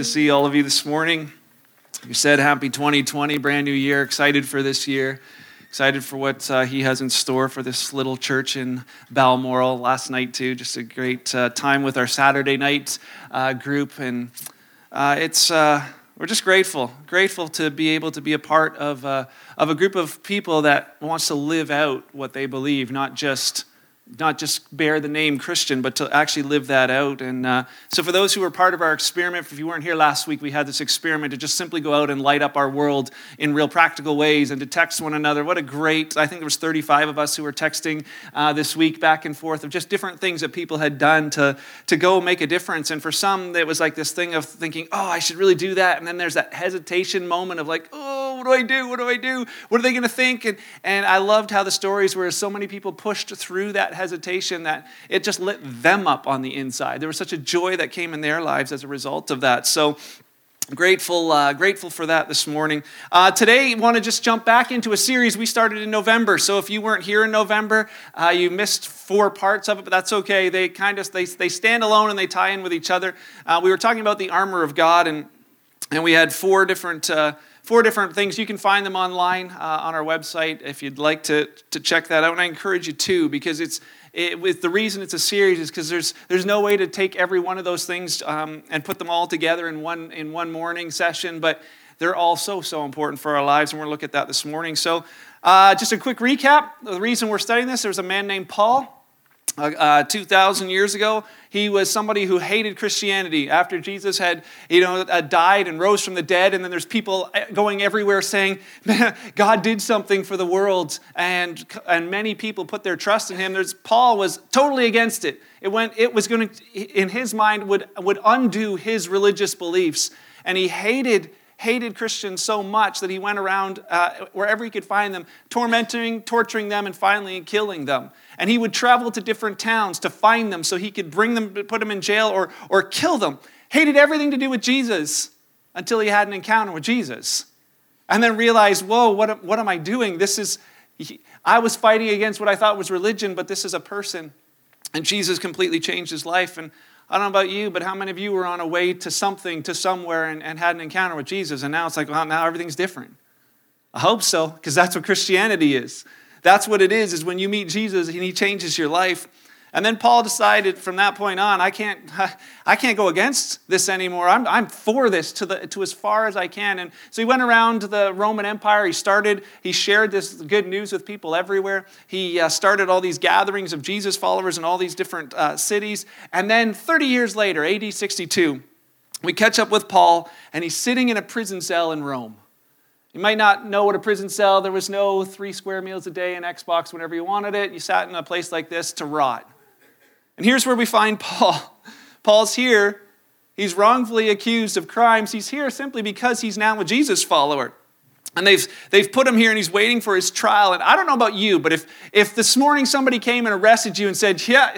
to see all of you this morning. You said happy 2020, brand new year. Excited for this year. Excited for what uh, he has in store for this little church in Balmoral. Last night, too, just a great uh, time with our Saturday night uh, group. And uh, it's, uh, we're just grateful. Grateful to be able to be a part of, uh, of a group of people that wants to live out what they believe, not just not just bear the name Christian, but to actually live that out. And uh, so, for those who were part of our experiment, if you weren't here last week, we had this experiment to just simply go out and light up our world in real practical ways and to text one another. What a great! I think there was 35 of us who were texting uh, this week back and forth of just different things that people had done to to go make a difference. And for some, it was like this thing of thinking, "Oh, I should really do that," and then there's that hesitation moment of like, "Oh, what do I do? What do I do? What are they going to think?" And and I loved how the stories were so many people pushed through that hesitation that it just lit them up on the inside. There was such a joy that came in their lives as a result of that. So, grateful uh, grateful for that this morning uh, today I want to just jump back into a series we started in november so if you weren't here in november uh, you missed four parts of it but that's okay they kind of they, they stand alone and they tie in with each other uh, we were talking about the armor of god and and we had four different uh, four different things. You can find them online uh, on our website if you'd like to, to check that out. And I encourage you to because it's it, with the reason it's a series is because there's there's no way to take every one of those things um, and put them all together in one in one morning session, but they're all so so important for our lives, and we're going to look at that this morning. So, uh, just a quick recap: the reason we're studying this, there was a man named Paul. Uh, uh, 2,000 years ago, he was somebody who hated Christianity. After Jesus had, you know, uh, died and rose from the dead, and then there's people uh, going everywhere saying, God did something for the world, and, and many people put their trust in him. There's, Paul was totally against it. It, went, it was going to, in his mind, would, would undo his religious beliefs, and he hated hated Christians so much that he went around uh, wherever he could find them, tormenting, torturing them, and finally killing them. And he would travel to different towns to find them so he could bring them, put them in jail, or, or kill them. Hated everything to do with Jesus until he had an encounter with Jesus. And then realized, whoa, what, what am I doing? This is, I was fighting against what I thought was religion, but this is a person. And Jesus completely changed his life. And I don't know about you, but how many of you were on a way to something, to somewhere, and, and had an encounter with Jesus, and now it's like, well, now everything's different? I hope so, because that's what Christianity is. That's what it is, is when you meet Jesus and he changes your life. And then Paul decided from that point on, I can't, I can't go against this anymore. I'm, I'm for this to, the, to as far as I can. And so he went around the Roman Empire. He started, he shared this good news with people everywhere. He uh, started all these gatherings of Jesus followers in all these different uh, cities. And then 30 years later, AD 62, we catch up with Paul, and he's sitting in a prison cell in Rome. You might not know what a prison cell, there was no three square meals a day and Xbox whenever you wanted it. You sat in a place like this to rot. And here's where we find Paul. Paul's here. He's wrongfully accused of crimes. He's here simply because he's now a Jesus follower. And they've, they've put him here and he's waiting for his trial. And I don't know about you, but if, if this morning somebody came and arrested you and said, Yeah,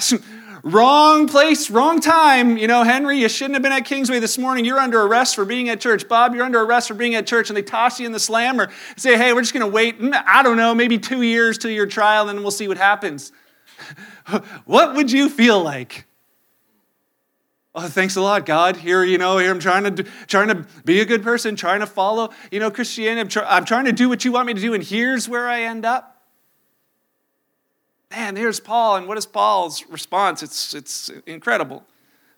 wrong place, wrong time. You know, Henry, you shouldn't have been at Kingsway this morning. You're under arrest for being at church. Bob, you're under arrest for being at church. And they toss you in the slam or say, hey, we're just going to wait, mm, I don't know, maybe two years to your trial and we'll see what happens. what would you feel like? Oh, thanks a lot, God. Here, you know, here I'm trying to do, trying to be a good person, trying to follow, you know, Christianity. I'm, try, I'm trying to do what you want me to do, and here's where I end up man, here's Paul. And what is Paul's response? It's, it's incredible.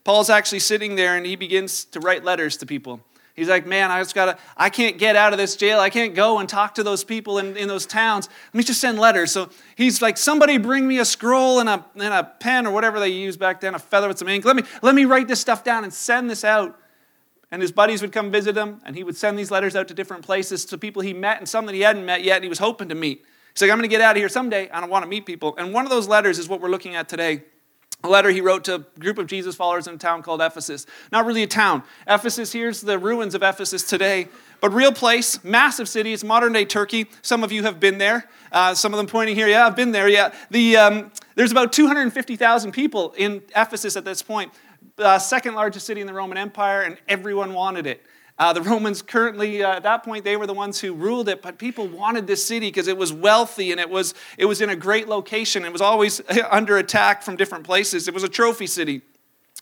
Paul's actually sitting there and he begins to write letters to people. He's like, man, I just gotta, I can't get out of this jail. I can't go and talk to those people in, in those towns. Let me just send letters. So he's like, somebody bring me a scroll and a, and a pen or whatever they used back then, a feather with some ink. Let me, let me write this stuff down and send this out. And his buddies would come visit him, and he would send these letters out to different places to people he met and some that he hadn't met yet, and he was hoping to meet. He's like, I'm going to get out of here someday. I don't want to meet people. And one of those letters is what we're looking at today. A letter he wrote to a group of Jesus followers in a town called Ephesus. Not really a town. Ephesus, here's the ruins of Ephesus today. But real place, massive city. It's modern day Turkey. Some of you have been there. Uh, some of them pointing here, yeah, I've been there. Yeah, the, um, there's about 250,000 people in Ephesus at this point. Uh, second largest city in the Roman Empire, and everyone wanted it. Uh, the Romans currently, uh, at that point, they were the ones who ruled it, but people wanted this city because it was wealthy and it was, it was in a great location. It was always under attack from different places. It was a trophy city.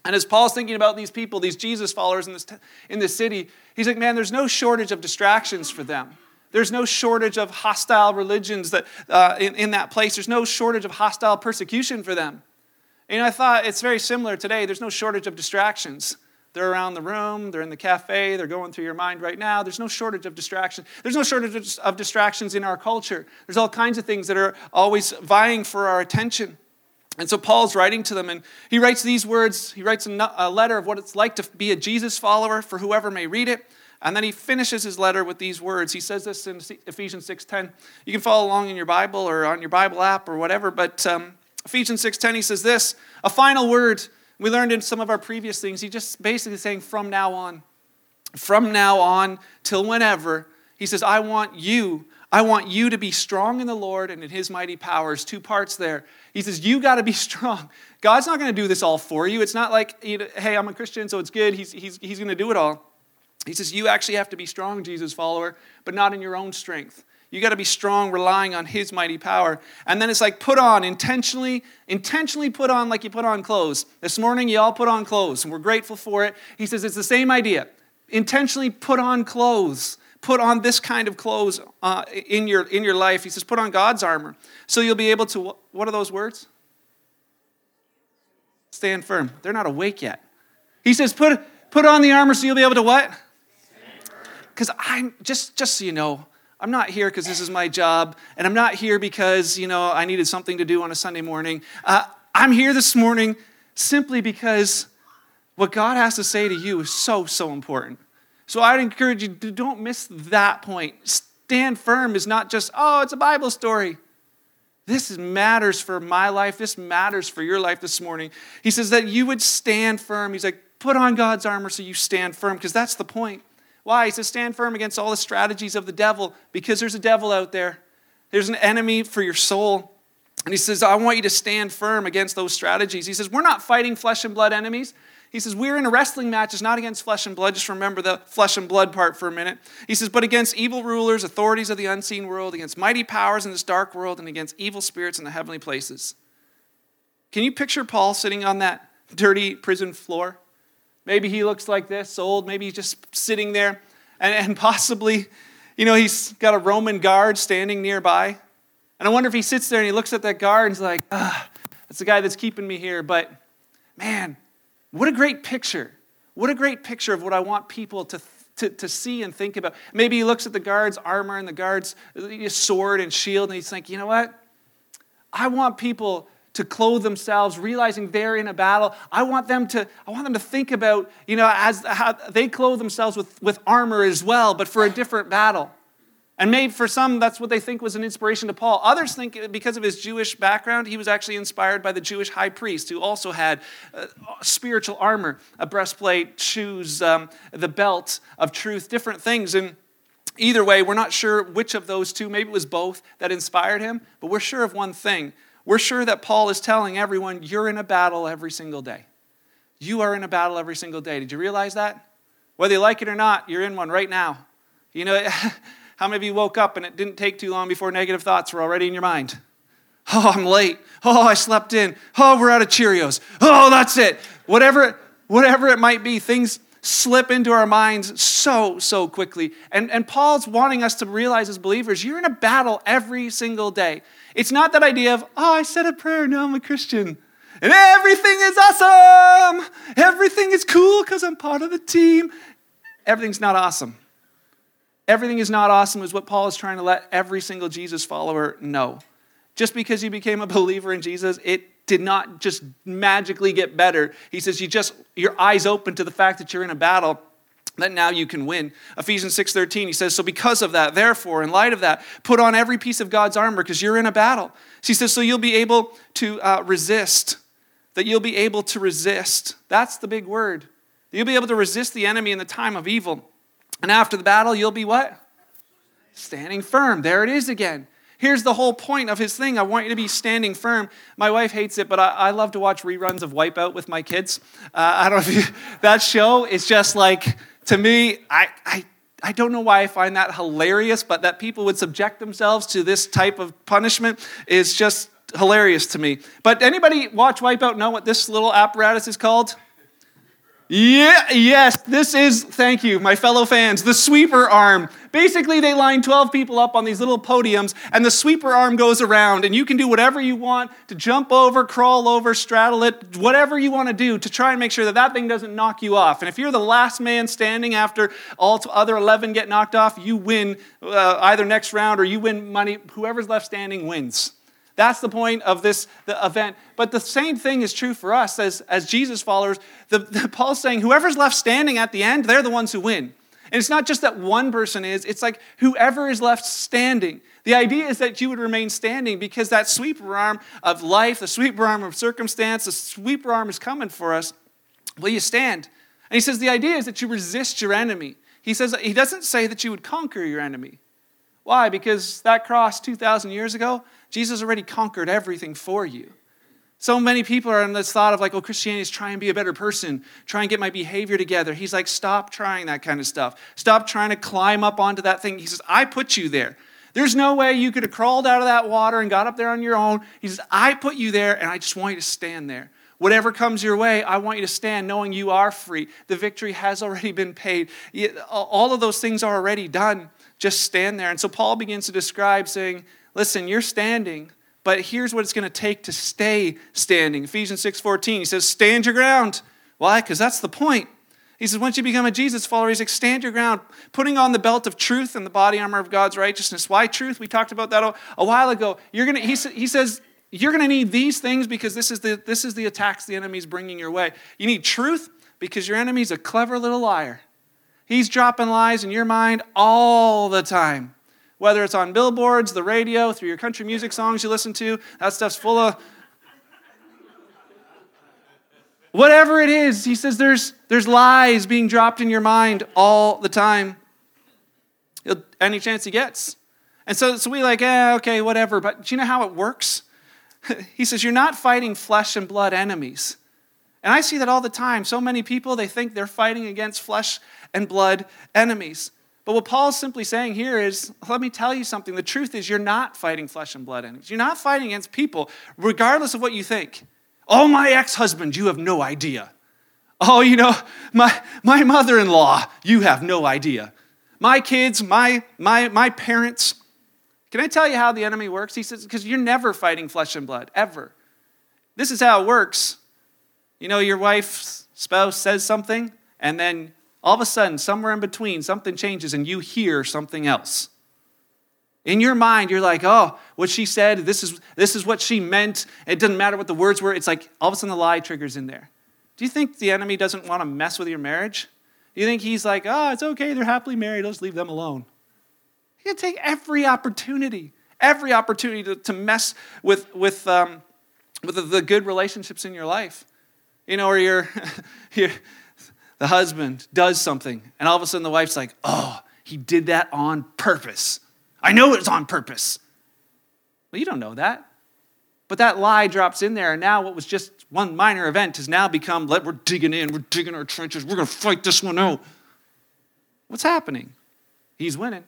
And as Paul's thinking about these people, these Jesus followers in this, in this city, he's like, man, there's no shortage of distractions for them. There's no shortage of hostile religions that, uh, in, in that place. There's no shortage of hostile persecution for them. And I thought it's very similar today. There's no shortage of distractions. They're around the room, they're in the cafe, they're going through your mind right now. There's no shortage of distractions. There's no shortage of distractions in our culture. There's all kinds of things that are always vying for our attention. And so Paul's writing to them, and he writes these words. He writes a letter of what it's like to be a Jesus follower for whoever may read it. And then he finishes his letter with these words. He says this in Ephesians 6.10. You can follow along in your Bible or on your Bible app or whatever, but um, Ephesians 6.10, he says this, a final word we learned in some of our previous things. He's just basically saying, from now on, from now on till whenever, he says, I want you, I want you to be strong in the Lord and in his mighty powers. Two parts there. He says, You got to be strong. God's not going to do this all for you. It's not like, hey, I'm a Christian, so it's good. He's, he's, he's going to do it all. He says, You actually have to be strong, Jesus follower, but not in your own strength. You got to be strong, relying on His mighty power. And then it's like put on, intentionally, intentionally put on like you put on clothes. This morning, you all put on clothes, and we're grateful for it. He says it's the same idea. Intentionally put on clothes. Put on this kind of clothes uh, in, your, in your life. He says, put on God's armor. So you'll be able to, what are those words? Stand firm. They're not awake yet. He says, put, put on the armor so you'll be able to what? Because I'm, just, just so you know, I'm not here because this is my job, and I'm not here because, you know, I needed something to do on a Sunday morning. Uh, I'm here this morning simply because what God has to say to you is so, so important. So I'd encourage you to don't miss that point. Stand firm is not just, oh, it's a Bible story. This matters for my life. This matters for your life this morning. He says that you would stand firm. He's like, put on God's armor so you stand firm, because that's the point. Why? He says, stand firm against all the strategies of the devil because there's a devil out there. There's an enemy for your soul. And he says, I want you to stand firm against those strategies. He says, We're not fighting flesh and blood enemies. He says, We're in a wrestling match. It's not against flesh and blood. Just remember the flesh and blood part for a minute. He says, But against evil rulers, authorities of the unseen world, against mighty powers in this dark world, and against evil spirits in the heavenly places. Can you picture Paul sitting on that dirty prison floor? Maybe he looks like this, old. Maybe he's just sitting there. And, and possibly, you know, he's got a Roman guard standing nearby. And I wonder if he sits there and he looks at that guard and he's like, ah, that's the guy that's keeping me here. But man, what a great picture. What a great picture of what I want people to, to, to see and think about. Maybe he looks at the guard's armor and the guard's sword and shield and he's like, you know what? I want people to clothe themselves, realizing they're in a battle. I want them to, I want them to think about, you know, as how they clothe themselves with, with armor as well, but for a different battle. And maybe for some, that's what they think was an inspiration to Paul. Others think because of his Jewish background, he was actually inspired by the Jewish high priest who also had uh, spiritual armor, a breastplate, shoes, um, the belt of truth, different things. And either way, we're not sure which of those two, maybe it was both that inspired him, but we're sure of one thing we're sure that Paul is telling everyone, you're in a battle every single day. You are in a battle every single day. Did you realize that? Whether you like it or not, you're in one right now. You know, how many of you woke up and it didn't take too long before negative thoughts were already in your mind? Oh, I'm late. Oh, I slept in. Oh, we're out of Cheerios. Oh, that's it. Whatever, whatever it might be, things slip into our minds so, so quickly. And, and Paul's wanting us to realize as believers, you're in a battle every single day. It's not that idea of, oh, I said a prayer, now I'm a Christian. And everything is awesome. Everything is cool because I'm part of the team. Everything's not awesome. Everything is not awesome, is what Paul is trying to let every single Jesus follower know. Just because you became a believer in Jesus, it did not just magically get better. He says you just your eyes open to the fact that you're in a battle that now you can win. Ephesians 6:13 he says so because of that therefore in light of that put on every piece of God's armor because you're in a battle. So he says so you'll be able to uh, resist that you'll be able to resist. That's the big word. You'll be able to resist the enemy in the time of evil. And after the battle you'll be what? Standing firm. There it is again. Here's the whole point of his thing. I want you to be standing firm. My wife hates it, but I, I love to watch reruns of Wipeout with my kids. Uh, I don't know if you, that show is just like to me, I, I, I don't know why I find that hilarious, but that people would subject themselves to this type of punishment is just hilarious to me. But anybody watch Wipeout know what this little apparatus is called? Yeah, yes, this is, thank you, my fellow fans, the sweeper arm. Basically, they line 12 people up on these little podiums, and the sweeper arm goes around, and you can do whatever you want to jump over, crawl over, straddle it, whatever you want to do to try and make sure that that thing doesn't knock you off. And if you're the last man standing after all other 11 get knocked off, you win uh, either next round or you win money. Whoever's left standing wins. That's the point of this event. But the same thing is true for us as, as Jesus followers. The, the, Paul's saying whoever's left standing at the end, they're the ones who win. And it's not just that one person is, it's like whoever is left standing. The idea is that you would remain standing because that sweeper arm of life, the sweeper arm of circumstance, the sweeper arm is coming for us. Will you stand? And he says the idea is that you resist your enemy. He says he doesn't say that you would conquer your enemy. Why? Because that cross 2,000 years ago, Jesus already conquered everything for you. So many people are in this thought of like, oh, Christianity is trying to be a better person, try and get my behavior together. He's like, stop trying that kind of stuff. Stop trying to climb up onto that thing. He says, I put you there. There's no way you could have crawled out of that water and got up there on your own. He says, I put you there and I just want you to stand there. Whatever comes your way, I want you to stand knowing you are free. The victory has already been paid. All of those things are already done. Just stand there. And so Paul begins to describe saying, Listen, you're standing, but here's what it's going to take to stay standing. Ephesians 6:14, he says, "Stand your ground." Why? Because that's the point. He says, once you become a Jesus follower, he's like, stand your ground, putting on the belt of truth and the body armor of God's righteousness. Why truth? We talked about that a while ago. You're gonna, he, he says, you're going to need these things because this is, the, this is the attacks the enemy's bringing your way. You need truth because your enemy's a clever little liar. He's dropping lies in your mind all the time whether it's on billboards, the radio, through your country music songs you listen to, that stuff's full of. Whatever it is, he says there's, there's lies being dropped in your mind all the time. any chance he gets. And so, so we like, eh, okay, whatever. But do you know how it works? he says, You're not fighting flesh and blood enemies. And I see that all the time. So many people, they think they're fighting against flesh and blood enemies. But what Paul's simply saying here is let me tell you something. The truth is, you're not fighting flesh and blood enemies. You're not fighting against people, regardless of what you think. Oh, my ex husband, you have no idea. Oh, you know, my, my mother in law, you have no idea. My kids, my, my, my parents. Can I tell you how the enemy works? He says, because you're never fighting flesh and blood, ever. This is how it works. You know, your wife's spouse says something, and then all of a sudden, somewhere in between, something changes and you hear something else. In your mind, you're like, oh, what she said, this is, this is what she meant. It doesn't matter what the words were. It's like all of a sudden the lie triggers in there. Do you think the enemy doesn't want to mess with your marriage? Do you think he's like, oh, it's okay, they're happily married, let's leave them alone? He can take every opportunity, every opportunity to, to mess with, with, um, with the, the good relationships in your life. You know, or you're, you're the husband does something, and all of a sudden the wife's like, oh, he did that on purpose. I know it was on purpose. Well, you don't know that. But that lie drops in there, and now what was just one minor event has now become let we're digging in, we're digging our trenches, we're gonna fight this one out. What's happening? He's winning.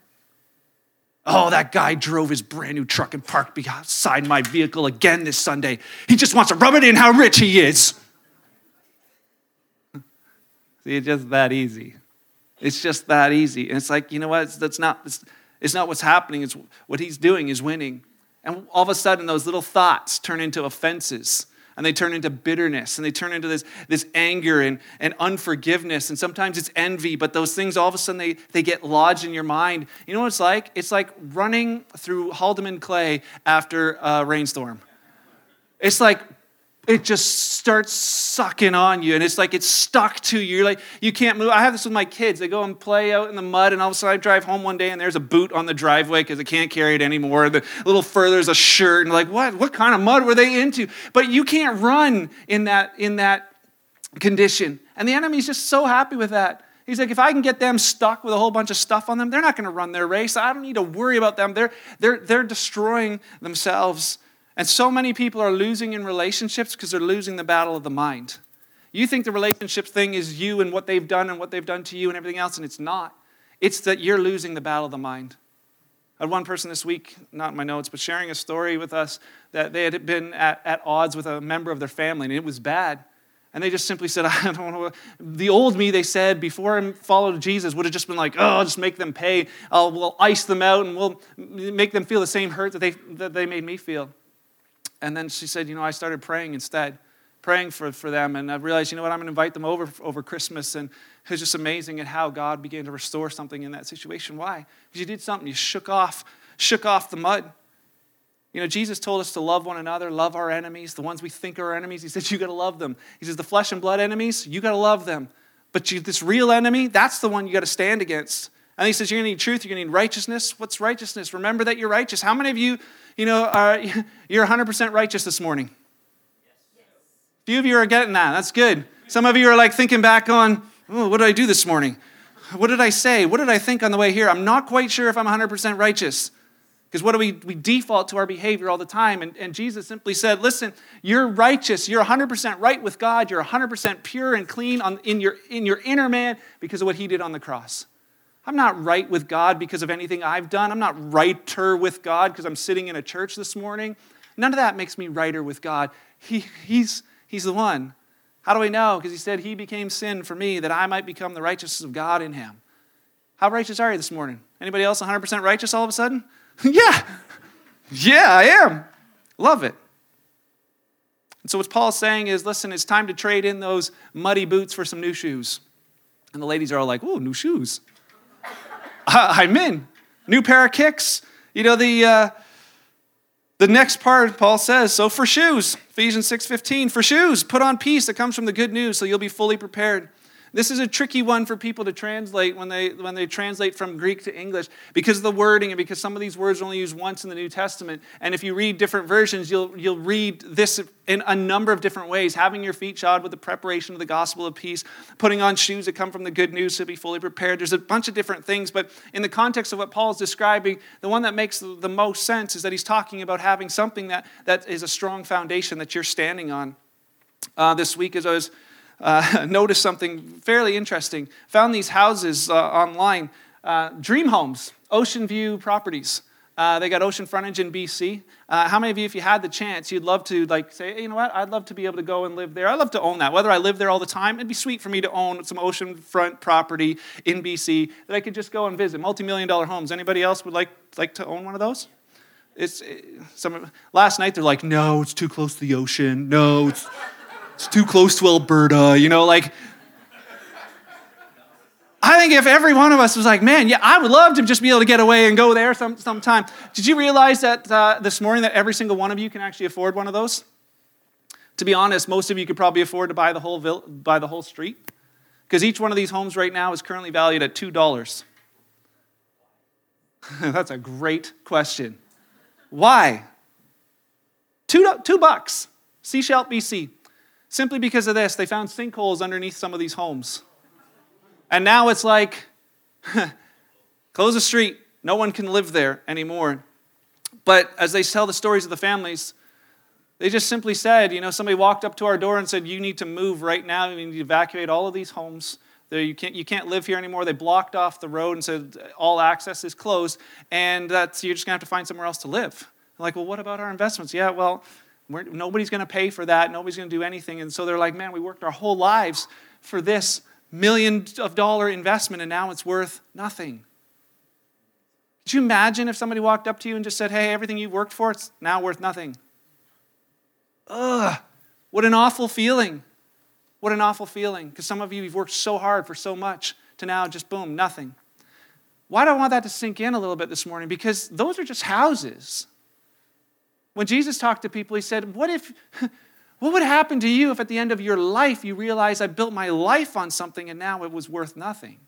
Oh, that guy drove his brand new truck and parked beside my vehicle again this Sunday. He just wants to rub it in how rich he is. See, it's just that easy. It's just that easy. And it's like, you know what? It's, that's not, it's, it's not what's happening. It's what he's doing is winning. And all of a sudden, those little thoughts turn into offenses and they turn into bitterness and they turn into this, this anger and, and unforgiveness and sometimes it's envy but those things all of a sudden they, they get lodged in your mind you know what it's like it's like running through haldeman clay after a rainstorm it's like it just starts sucking on you and it's like it's stuck to you. You're like, you can't move. I have this with my kids. They go and play out in the mud, and all of a sudden I drive home one day and there's a boot on the driveway because I can't carry it anymore. The little further is a shirt, and like, what? What kind of mud were they into? But you can't run in that in that condition. And the enemy's just so happy with that. He's like, if I can get them stuck with a whole bunch of stuff on them, they're not going to run their race. I don't need to worry about them. They're, they're, they're destroying themselves. And so many people are losing in relationships because they're losing the battle of the mind. You think the relationship thing is you and what they've done and what they've done to you and everything else, and it's not. It's that you're losing the battle of the mind. I had one person this week, not in my notes, but sharing a story with us that they had been at, at odds with a member of their family, and it was bad. And they just simply said, I don't. The old me, they said, before I followed Jesus, would have just been like, oh, I'll just make them pay. I'll, we'll ice them out and we'll make them feel the same hurt that they, that they made me feel. And then she said, you know, I started praying instead, praying for, for them. And I realized, you know what, I'm going to invite them over over Christmas. And it was just amazing at how God began to restore something in that situation. Why? Because you did something. You shook off, shook off the mud. You know, Jesus told us to love one another, love our enemies, the ones we think are enemies. He said, You got to love them. He says, The flesh and blood enemies, you got to love them. But you, this real enemy, that's the one you got to stand against. And he says, You're going to need truth, you're going to need righteousness. What's righteousness? Remember that you're righteous. How many of you, you know, are, you're 100% righteous this morning? Yes. A few of you are getting that. That's good. Some of you are like thinking back on, Oh, what did I do this morning? What did I say? What did I think on the way here? I'm not quite sure if I'm 100% righteous. Because what do we, we default to our behavior all the time? And, and Jesus simply said, Listen, you're righteous. You're 100% right with God. You're 100% pure and clean on, in, your, in your inner man because of what he did on the cross. I'm not right with God because of anything I've done. I'm not righter with God because I'm sitting in a church this morning. None of that makes me righter with God. He, he's, he's the one. How do I know? Because he said, He became sin for me that I might become the righteousness of God in him. How righteous are you this morning? Anybody else 100% righteous all of a sudden? yeah. Yeah, I am. Love it. And so, what Paul's saying is listen, it's time to trade in those muddy boots for some new shoes. And the ladies are all like, ooh, new shoes. I'm in. New pair of kicks. You know, the. Uh, the next part, Paul says, so for shoes, Ephesians 6:15, for shoes, put on peace that comes from the good news so you'll be fully prepared. This is a tricky one for people to translate when they, when they translate from Greek to English because of the wording and because some of these words are only used once in the New Testament. And if you read different versions, you'll, you'll read this in a number of different ways. Having your feet shod with the preparation of the gospel of peace, putting on shoes that come from the good news to be fully prepared. There's a bunch of different things, but in the context of what Paul is describing, the one that makes the most sense is that he's talking about having something that, that is a strong foundation that you're standing on. Uh, this week, as I was uh, noticed something fairly interesting. Found these houses uh, online, uh, dream homes, ocean view properties. Uh, they got ocean frontage in BC. Uh, how many of you, if you had the chance, you'd love to like say, hey, you know what? I'd love to be able to go and live there. I'd love to own that. Whether I live there all the time, it'd be sweet for me to own some oceanfront property in BC that I could just go and visit. Multi-million dollar homes. Anybody else would like like to own one of those? It's some last night they're like, no, it's too close to the ocean. No, it's it's too close to Alberta, you know, like. I think if every one of us was like, man, yeah, I would love to just be able to get away and go there some, sometime. Did you realize that uh, this morning that every single one of you can actually afford one of those? To be honest, most of you could probably afford to buy the whole, vill- buy the whole street because each one of these homes right now is currently valued at $2. That's a great question. Why? Two, two bucks. Sechelt, BC. Simply because of this, they found sinkholes underneath some of these homes. And now it's like, close the street. No one can live there anymore. But as they tell the stories of the families, they just simply said, you know, somebody walked up to our door and said, you need to move right now. You need to evacuate all of these homes. You can't, you can't live here anymore. They blocked off the road and said all access is closed, and that's, you're just going to have to find somewhere else to live. Like, well, what about our investments? Yeah, well, we're, nobody's going to pay for that. Nobody's going to do anything. And so they're like, man, we worked our whole lives for this million of dollar investment, and now it's worth nothing. Could you imagine if somebody walked up to you and just said, hey, everything you've worked for, it's now worth nothing? Ugh, what an awful feeling. What an awful feeling. Because some of you, you've worked so hard for so much to now just boom, nothing. Why do I want that to sink in a little bit this morning? Because those are just houses. When Jesus talked to people, he said, What if, what would happen to you if at the end of your life you realize I built my life on something and now it was worth nothing?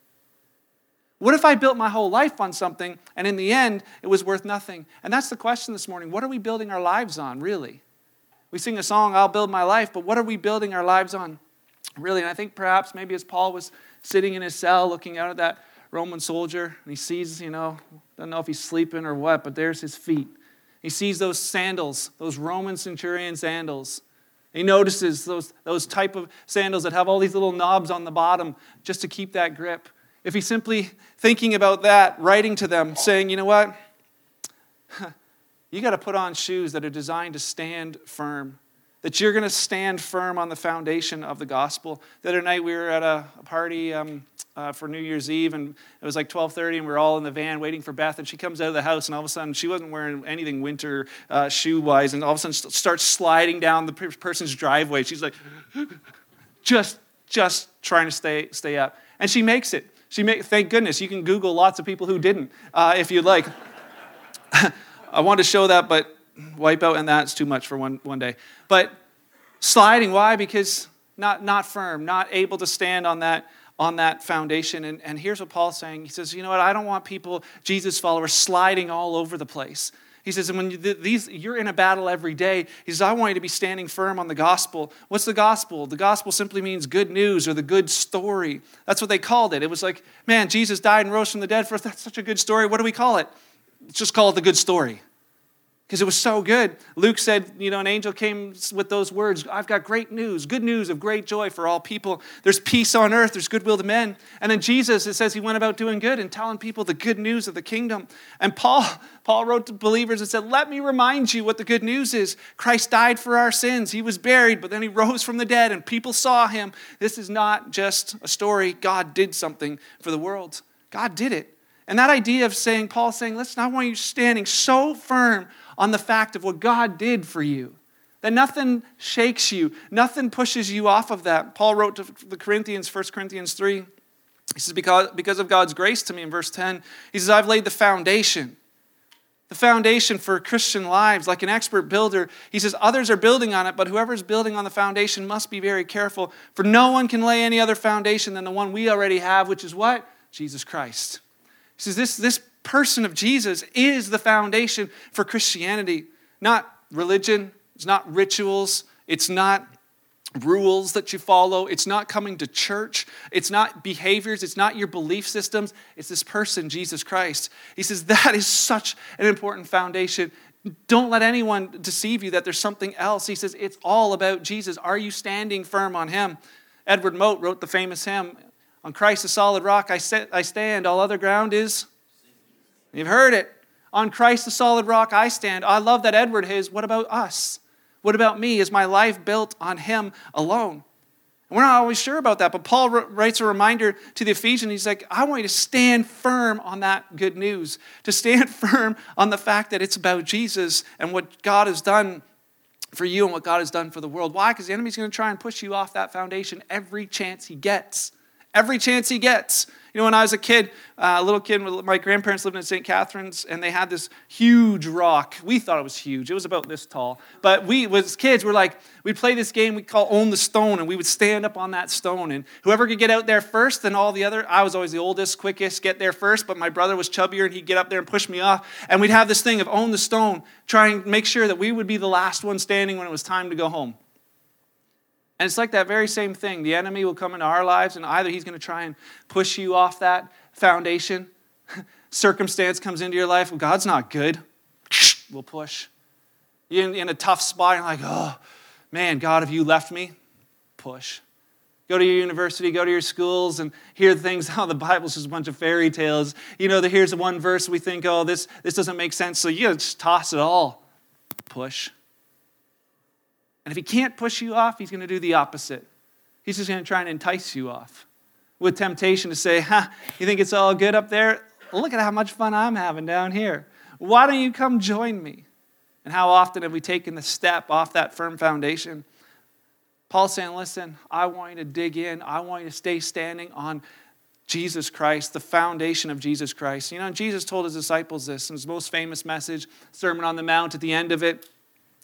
What if I built my whole life on something and in the end it was worth nothing? And that's the question this morning. What are we building our lives on, really? We sing a song, I'll build my life, but what are we building our lives on, really? And I think perhaps maybe as Paul was sitting in his cell looking out at that Roman soldier and he sees, you know, don't know if he's sleeping or what, but there's his feet. He sees those sandals, those Roman centurion sandals. He notices those, those type of sandals that have all these little knobs on the bottom just to keep that grip. If he's simply thinking about that, writing to them, saying, you know what? You got to put on shoes that are designed to stand firm. that you're going to stand firm on the foundation of the gospel. The other night we were at a, a party um, uh, for New Year's Eve, and it was like 12:30, and we are all in the van waiting for Beth. And she comes out of the house, and all of a sudden she wasn't wearing anything winter uh, shoe-wise, and all of a sudden starts sliding down the person's driveway. She's like, just, just trying to stay, stay up, and she makes it. She make, thank goodness you can Google lots of people who didn't, uh, if you'd like. I wanted to show that, but wipe out and that's too much for one, one day. But sliding, why? Because not, not firm, not able to stand on that, on that foundation. And, and here's what Paul's saying. He says, you know what? I don't want people, Jesus followers, sliding all over the place. He says, and when you, these, you're in a battle every day, he says, I want you to be standing firm on the gospel. What's the gospel? The gospel simply means good news or the good story. That's what they called it. It was like, man, Jesus died and rose from the dead for us. That's such a good story. What do we call it? Just call it the good story because it was so good. Luke said, you know, an angel came with those words I've got great news, good news of great joy for all people. There's peace on earth, there's goodwill to men. And then Jesus, it says he went about doing good and telling people the good news of the kingdom. And Paul, Paul wrote to believers and said, Let me remind you what the good news is. Christ died for our sins. He was buried, but then he rose from the dead, and people saw him. This is not just a story. God did something for the world. God did it. And that idea of saying, Paul saying, listen, I want you standing so firm on the fact of what God did for you. That nothing shakes you, nothing pushes you off of that. Paul wrote to the Corinthians, 1 Corinthians 3. He says, because, because of God's grace to me in verse 10, he says, I've laid the foundation. The foundation for Christian lives, like an expert builder. He says, Others are building on it, but whoever's building on the foundation must be very careful, for no one can lay any other foundation than the one we already have, which is what? Jesus Christ. He says, This, this person of Jesus is the foundation for Christianity. Not religion, it's not rituals, it's not rules that you follow, it's not coming to church, it's not behaviors, it's not your belief systems, it's this person, Jesus Christ. He says that is such an important foundation. Don't let anyone deceive you that there's something else. He says it's all about Jesus. Are you standing firm on Him? Edward Mote wrote the famous hymn, On Christ the solid rock I, set, I stand, all other ground is You've heard it. On Christ, the solid rock, I stand. I love that Edward his. What about us? What about me? Is my life built on Him alone? And we're not always sure about that, but Paul writes a reminder to the Ephesians. He's like, I want you to stand firm on that good news, to stand firm on the fact that it's about Jesus and what God has done for you and what God has done for the world. Why? Because the enemy's going to try and push you off that foundation every chance he gets. Every chance he gets. You know, when I was a kid, uh, a little kid, my grandparents lived in St. Catharines, and they had this huge rock. We thought it was huge. It was about this tall. But we, as kids, were like, we'd play this game we call Own the Stone, and we would stand up on that stone. And whoever could get out there first, then all the other, I was always the oldest, quickest, get there first, but my brother was chubbier, and he'd get up there and push me off. And we'd have this thing of Own the Stone, trying to make sure that we would be the last one standing when it was time to go home. And it's like that very same thing. The enemy will come into our lives, and either he's going to try and push you off that foundation. Circumstance comes into your life. Well, God's not good. We'll push. You're in a tough spot. You're like, oh, man, God, have you left me? Push. Go to your university, go to your schools, and hear things. Oh, the Bible's just a bunch of fairy tales. You know, here's one verse we think, oh, this, this doesn't make sense. So you just toss it all. Push. And if he can't push you off, he's going to do the opposite. He's just going to try and entice you off with temptation to say, ha, you think it's all good up there? Look at how much fun I'm having down here. Why don't you come join me? And how often have we taken the step off that firm foundation? Paul's saying, listen, I want you to dig in. I want you to stay standing on Jesus Christ, the foundation of Jesus Christ. You know, Jesus told his disciples this in his most famous message, Sermon on the Mount, at the end of it.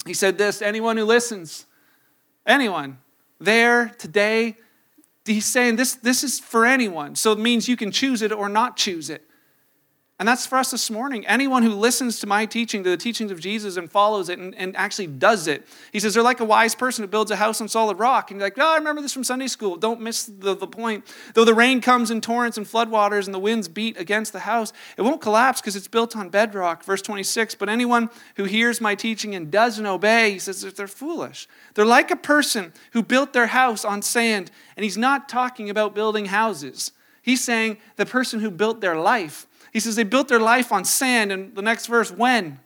He said this anyone who listens, anyone there today, he's saying this, this is for anyone. So it means you can choose it or not choose it. And that's for us this morning. Anyone who listens to my teaching, to the teachings of Jesus, and follows it and, and actually does it. He says they're like a wise person who builds a house on solid rock. And you're like, oh, I remember this from Sunday school. Don't miss the, the point. Though the rain comes in torrents and floodwaters and the winds beat against the house, it won't collapse because it's built on bedrock. Verse 26 But anyone who hears my teaching and doesn't obey, he says they're foolish. They're like a person who built their house on sand. And he's not talking about building houses, he's saying the person who built their life. He says they built their life on sand. And the next verse, when?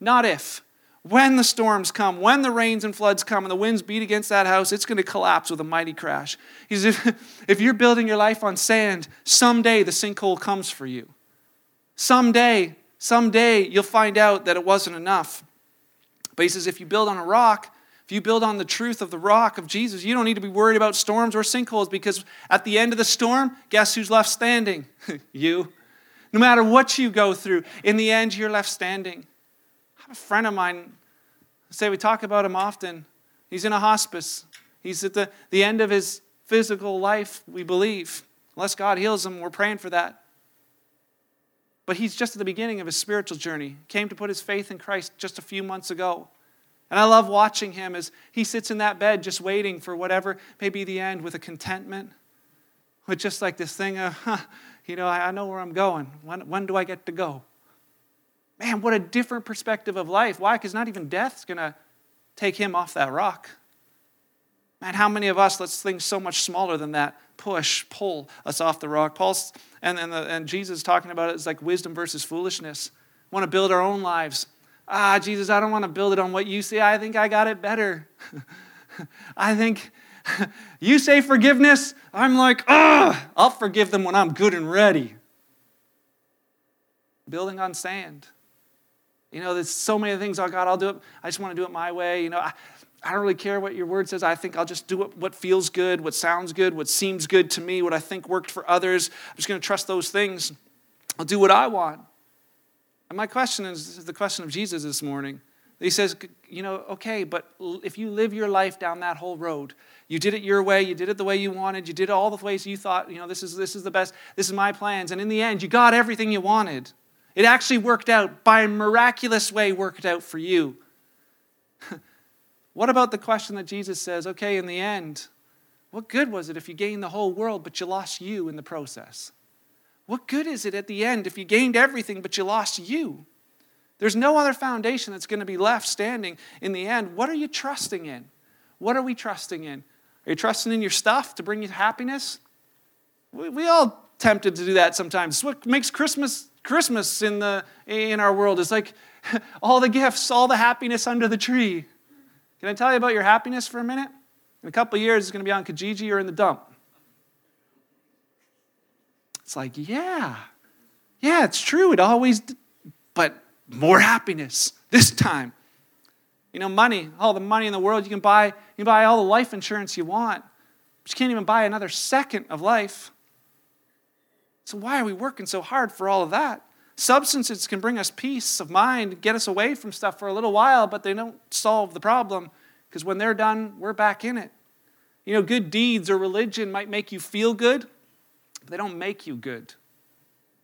Not if. when the storms come, when the rains and floods come, and the winds beat against that house, it's going to collapse with a mighty crash. He says, if, if you're building your life on sand, someday the sinkhole comes for you. Someday, someday you'll find out that it wasn't enough. But he says, if you build on a rock, if you build on the truth of the rock of Jesus, you don't need to be worried about storms or sinkholes because at the end of the storm, guess who's left standing? you. No matter what you go through, in the end, you're left standing. I have a friend of mine, say we talk about him often. He's in a hospice. He's at the, the end of his physical life, we believe. Unless God heals him, we're praying for that. But he's just at the beginning of his spiritual journey. Came to put his faith in Christ just a few months ago. And I love watching him as he sits in that bed just waiting for whatever may be the end with a contentment, with just like this thing of, huh, you know, I know where I'm going. When, when do I get to go? Man, what a different perspective of life. Why? Because not even death's going to take him off that rock. Man, how many of us let's things so much smaller than that push, pull us off the rock? Paul's and, and, the, and Jesus talking about it is like wisdom versus foolishness. We want to build our own lives. Ah, Jesus, I don't want to build it on what you say. I think I got it better. I think you say forgiveness. I'm like, ah, I'll forgive them when I'm good and ready. Building on sand. You know, there's so many things, oh God, I'll do it. I just want to do it my way. You know, I, I don't really care what your word says. I think I'll just do what, what feels good, what sounds good, what seems good to me, what I think worked for others. I'm just going to trust those things. I'll do what I want. And my question is the question of Jesus this morning. He says, you know, okay, but if you live your life down that whole road, you did it your way, you did it the way you wanted, you did it all the ways you thought, you know, this is, this is the best, this is my plans, and in the end, you got everything you wanted. It actually worked out by a miraculous way, worked out for you. what about the question that Jesus says, okay, in the end, what good was it if you gained the whole world, but you lost you in the process? What good is it at the end if you gained everything but you lost you? There's no other foundation that's going to be left standing in the end. What are you trusting in? What are we trusting in? Are you trusting in your stuff to bring you happiness? We, we all tempted to do that sometimes. It's what makes Christmas Christmas in the in our world is like all the gifts, all the happiness under the tree. Can I tell you about your happiness for a minute? In a couple years, it's going to be on Kijiji or in the dump. It's like, yeah, yeah, it's true. It always, but more happiness this time. You know, money, all the money in the world you can buy, you can buy all the life insurance you want, but you can't even buy another second of life. So why are we working so hard for all of that? Substances can bring us peace of mind, get us away from stuff for a little while, but they don't solve the problem because when they're done, we're back in it. You know, good deeds or religion might make you feel good, but they don't make you good.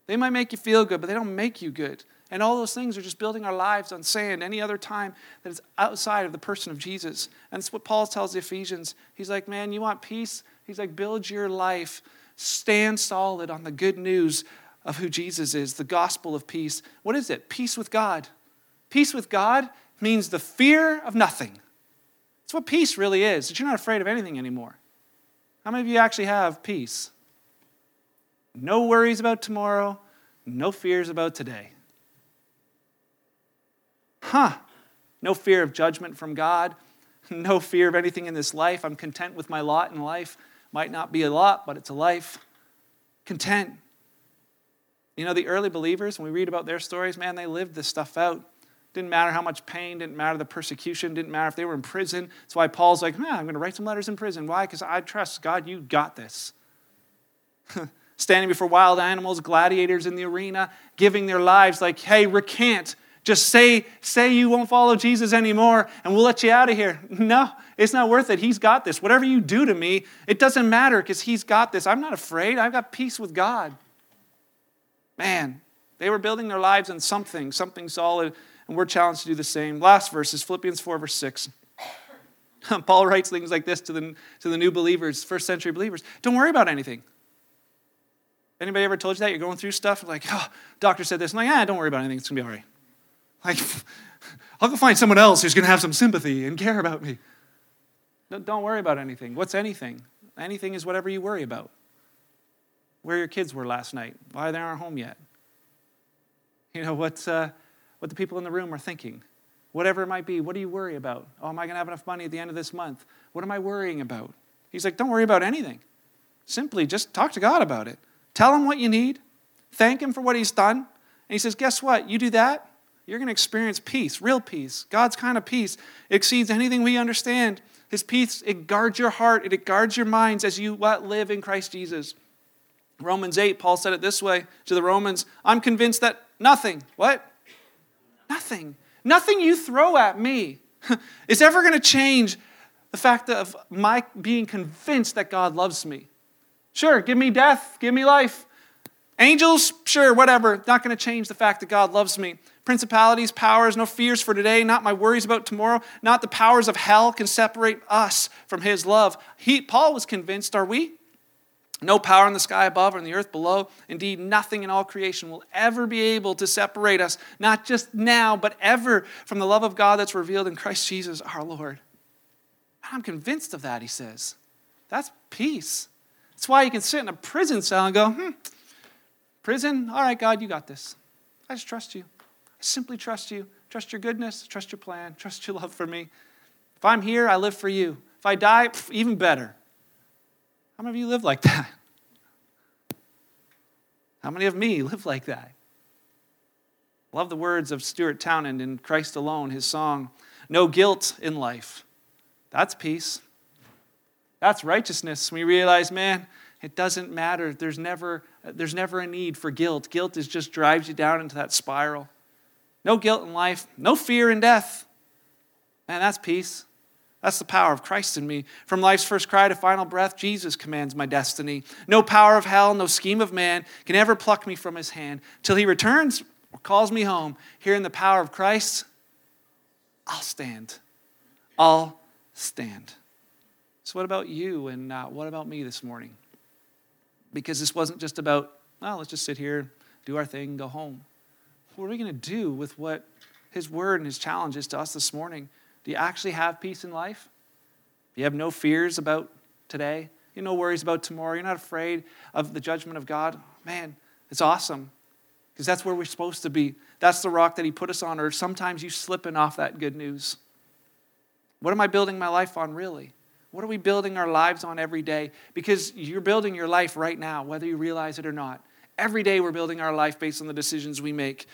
They might make you feel good, but they don't make you good. And all those things are just building our lives on sand any other time that is outside of the person of Jesus. And it's what Paul tells the Ephesians. He's like, man, you want peace? He's like, build your life. Stand solid on the good news of who Jesus is, the gospel of peace. What is it? Peace with God. Peace with God means the fear of nothing. It's what peace really is, that you're not afraid of anything anymore. How many of you actually have peace? No worries about tomorrow, no fears about today. Huh. No fear of judgment from God, no fear of anything in this life. I'm content with my lot in life. Might not be a lot, but it's a life. Content. You know, the early believers, when we read about their stories, man, they lived this stuff out. Didn't matter how much pain, didn't matter the persecution, didn't matter if they were in prison. That's why Paul's like, man, I'm going to write some letters in prison. Why? Because I trust God, you got this. standing before wild animals, gladiators in the arena, giving their lives like, hey, recant. Just say, say you won't follow Jesus anymore and we'll let you out of here. No, it's not worth it. He's got this. Whatever you do to me, it doesn't matter because He's got this. I'm not afraid. I've got peace with God. Man, they were building their lives on something, something solid, and we're challenged to do the same. Last verse is Philippians 4, verse 6. Paul writes things like this to the, to the new believers, first century believers. Don't worry about anything. Anybody ever told you that? You're going through stuff like, oh, doctor said this. I'm like, ah, don't worry about anything. It's going to be all right. Like, I'll go find someone else who's going to have some sympathy and care about me. Don't worry about anything. What's anything? Anything is whatever you worry about. Where your kids were last night, why they aren't home yet. You know, what, uh, what the people in the room are thinking. Whatever it might be, what do you worry about? Oh, am I going to have enough money at the end of this month? What am I worrying about? He's like, don't worry about anything. Simply just talk to God about it. Tell him what you need. Thank him for what he's done. And he says, guess what? You do that, you're going to experience peace, real peace. God's kind of peace exceeds anything we understand. His peace, it guards your heart, it guards your minds as you live in Christ Jesus. Romans 8, Paul said it this way to the Romans I'm convinced that nothing, what? Nothing, nothing you throw at me is ever going to change the fact of my being convinced that God loves me. Sure, give me death, give me life. Angels, sure, whatever. Not going to change the fact that God loves me. Principalities, powers, no fears for today, not my worries about tomorrow, not the powers of hell can separate us from His love. He, Paul was convinced, are we? No power in the sky above or in the earth below. Indeed, nothing in all creation will ever be able to separate us, not just now, but ever, from the love of God that's revealed in Christ Jesus our Lord. I'm convinced of that, he says. That's peace. That's why you can sit in a prison cell and go, hmm, prison, all right, God, you got this. I just trust you. Simply trust you. Trust your goodness, trust your plan, trust your love for me. If I'm here, I live for you. If I die, even better. How many of you live like that? How many of me live like that? Love the words of Stuart Townend in Christ Alone, his song, No Guilt in Life. That's peace. That's righteousness. We realize, man, it doesn't matter. There's never, there's never a need for guilt. Guilt is just drives you down into that spiral. No guilt in life, no fear in death. Man, that's peace. That's the power of Christ in me. From life's first cry to final breath, Jesus commands my destiny. No power of hell, no scheme of man can ever pluck me from his hand. Till he returns or calls me home, here in the power of Christ, I'll stand. I'll stand. So, what about you and uh, what about me this morning? Because this wasn't just about, well, let's just sit here, do our thing, go home. What are we going to do with what His word and His challenge is to us this morning? Do you actually have peace in life? Do you have no fears about today? You no worries about tomorrow? You're not afraid of the judgment of God? Man, it's awesome because that's where we're supposed to be. That's the rock that He put us on, or sometimes you slipping off that good news. What am I building my life on, really? What are we building our lives on every day? Because you're building your life right now, whether you realize it or not. Every day we're building our life based on the decisions we make.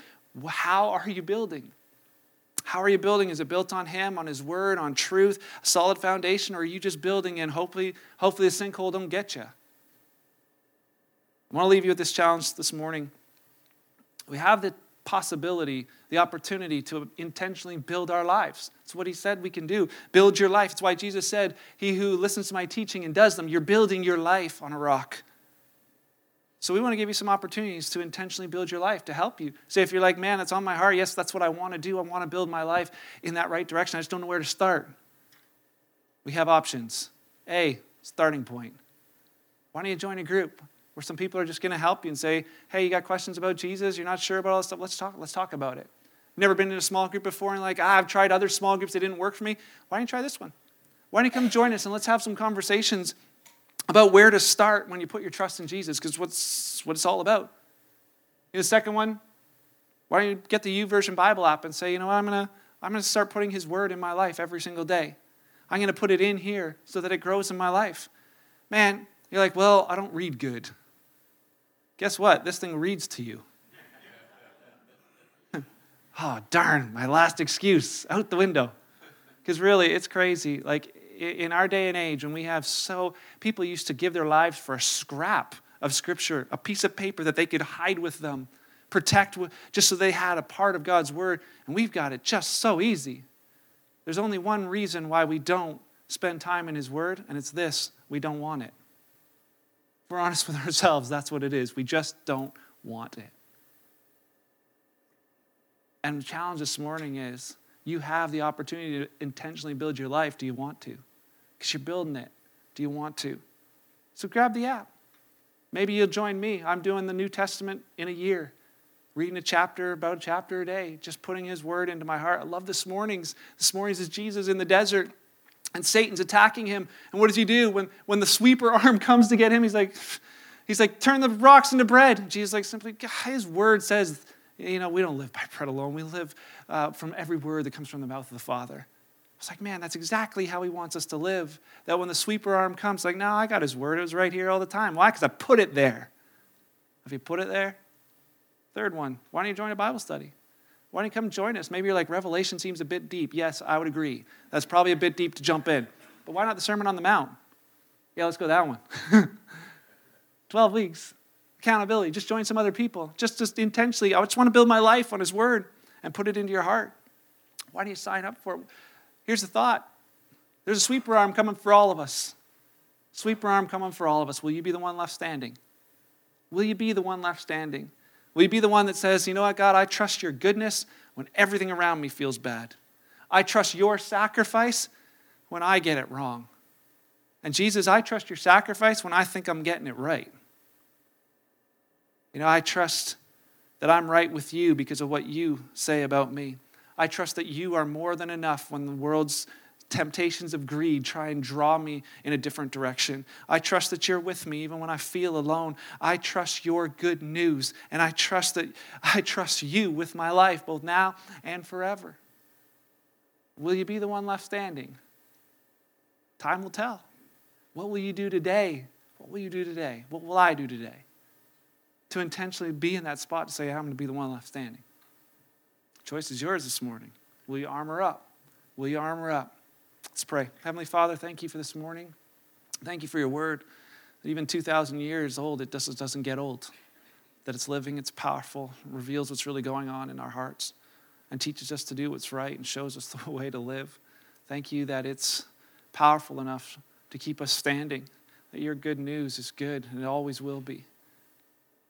How are you building? How are you building? Is it built on Him, on His Word, on truth, a solid foundation, or are you just building and hopefully, hopefully the sinkhole don't get you? I want to leave you with this challenge this morning. We have the possibility, the opportunity to intentionally build our lives. That's what he said we can do. Build your life. That's why Jesus said, He who listens to my teaching and does them, you're building your life on a rock. So we want to give you some opportunities to intentionally build your life to help you. Say, if you're like, man, that's on my heart. Yes, that's what I want to do. I want to build my life in that right direction. I just don't know where to start. We have options. A, starting point. Why don't you join a group? where some people are just going to help you and say, hey, you got questions about Jesus? You're not sure about all this stuff? Let's talk, let's talk about it. Never been in a small group before and like, ah, I've tried other small groups, they didn't work for me. Why don't you try this one? Why don't you come join us and let's have some conversations about where to start when you put your trust in Jesus, because what's what it's all about. the second one, why don't you get the YouVersion Bible app and say, you know what, I'm gonna I'm gonna start putting his word in my life every single day. I'm gonna put it in here so that it grows in my life. Man, you're like, well, I don't read good. Guess what? This thing reads to you. oh, darn, my last excuse out the window. Because really, it's crazy. Like in our day and age, when we have so, people used to give their lives for a scrap of scripture, a piece of paper that they could hide with them, protect with, just so they had a part of God's word. And we've got it just so easy. There's only one reason why we don't spend time in His word, and it's this we don't want it If we're honest with ourselves, that's what it is. We just don't want it. And the challenge this morning is you have the opportunity to intentionally build your life. Do you want to? Because you're building it. Do you want to? So grab the app. Maybe you'll join me. I'm doing the New Testament in a year, reading a chapter, about a chapter a day, just putting his word into my heart. I love this morning's. This morning's is Jesus in the desert and Satan's attacking him. And what does he do? When, when the sweeper arm comes to get him, he's like, he's like, turn the rocks into bread. Jesus like simply, his word says You know, we don't live by bread alone. We live uh, from every word that comes from the mouth of the Father. It's like, man, that's exactly how he wants us to live. That when the sweeper arm comes, like, no, I got his word. It was right here all the time. Why? Because I put it there. If you put it there, third one, why don't you join a Bible study? Why don't you come join us? Maybe you're like, Revelation seems a bit deep. Yes, I would agree. That's probably a bit deep to jump in. But why not the Sermon on the Mount? Yeah, let's go that one. 12 weeks. Accountability. Just join some other people. Just, just intentionally. I just want to build my life on His Word and put it into your heart. Why do you sign up for it? Here's the thought there's a sweeper arm coming for all of us. Sweeper arm coming for all of us. Will you be the one left standing? Will you be the one left standing? Will you be the one that says, you know what, God, I trust your goodness when everything around me feels bad? I trust your sacrifice when I get it wrong. And Jesus, I trust your sacrifice when I think I'm getting it right. You know, I trust that I'm right with you because of what you say about me. I trust that you are more than enough when the world's temptations of greed try and draw me in a different direction. I trust that you're with me even when I feel alone. I trust your good news and I trust that I trust you with my life both now and forever. Will you be the one left standing? Time will tell. What will you do today? What will you do today? What will I do today? To intentionally be in that spot to say, I'm going to be the one left standing. Choice is yours this morning. Will you armor up? Will you armor up? Let's pray. Heavenly Father, thank you for this morning. Thank you for your word. That even 2,000 years old, it just doesn't get old. That it's living, it's powerful, reveals what's really going on in our hearts, and teaches us to do what's right and shows us the way to live. Thank you that it's powerful enough to keep us standing, that your good news is good and it always will be.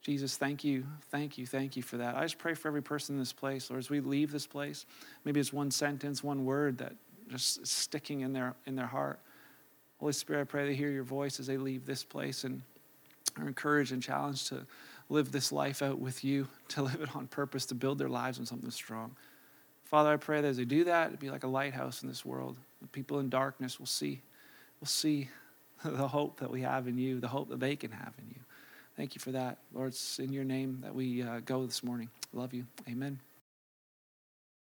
Jesus, thank you, thank you, thank you for that. I just pray for every person in this place, Lord, as we leave this place, maybe it's one sentence, one word that just is sticking in their, in their heart. Holy Spirit, I pray they hear your voice as they leave this place and are encouraged and challenged to live this life out with you, to live it on purpose, to build their lives on something strong. Father, I pray that as they do that, it'd be like a lighthouse in this world. The people in darkness will see will see the hope that we have in you, the hope that they can have in you. Thank you for that. Lord, it's in your name that we uh, go this morning. Love you. Amen.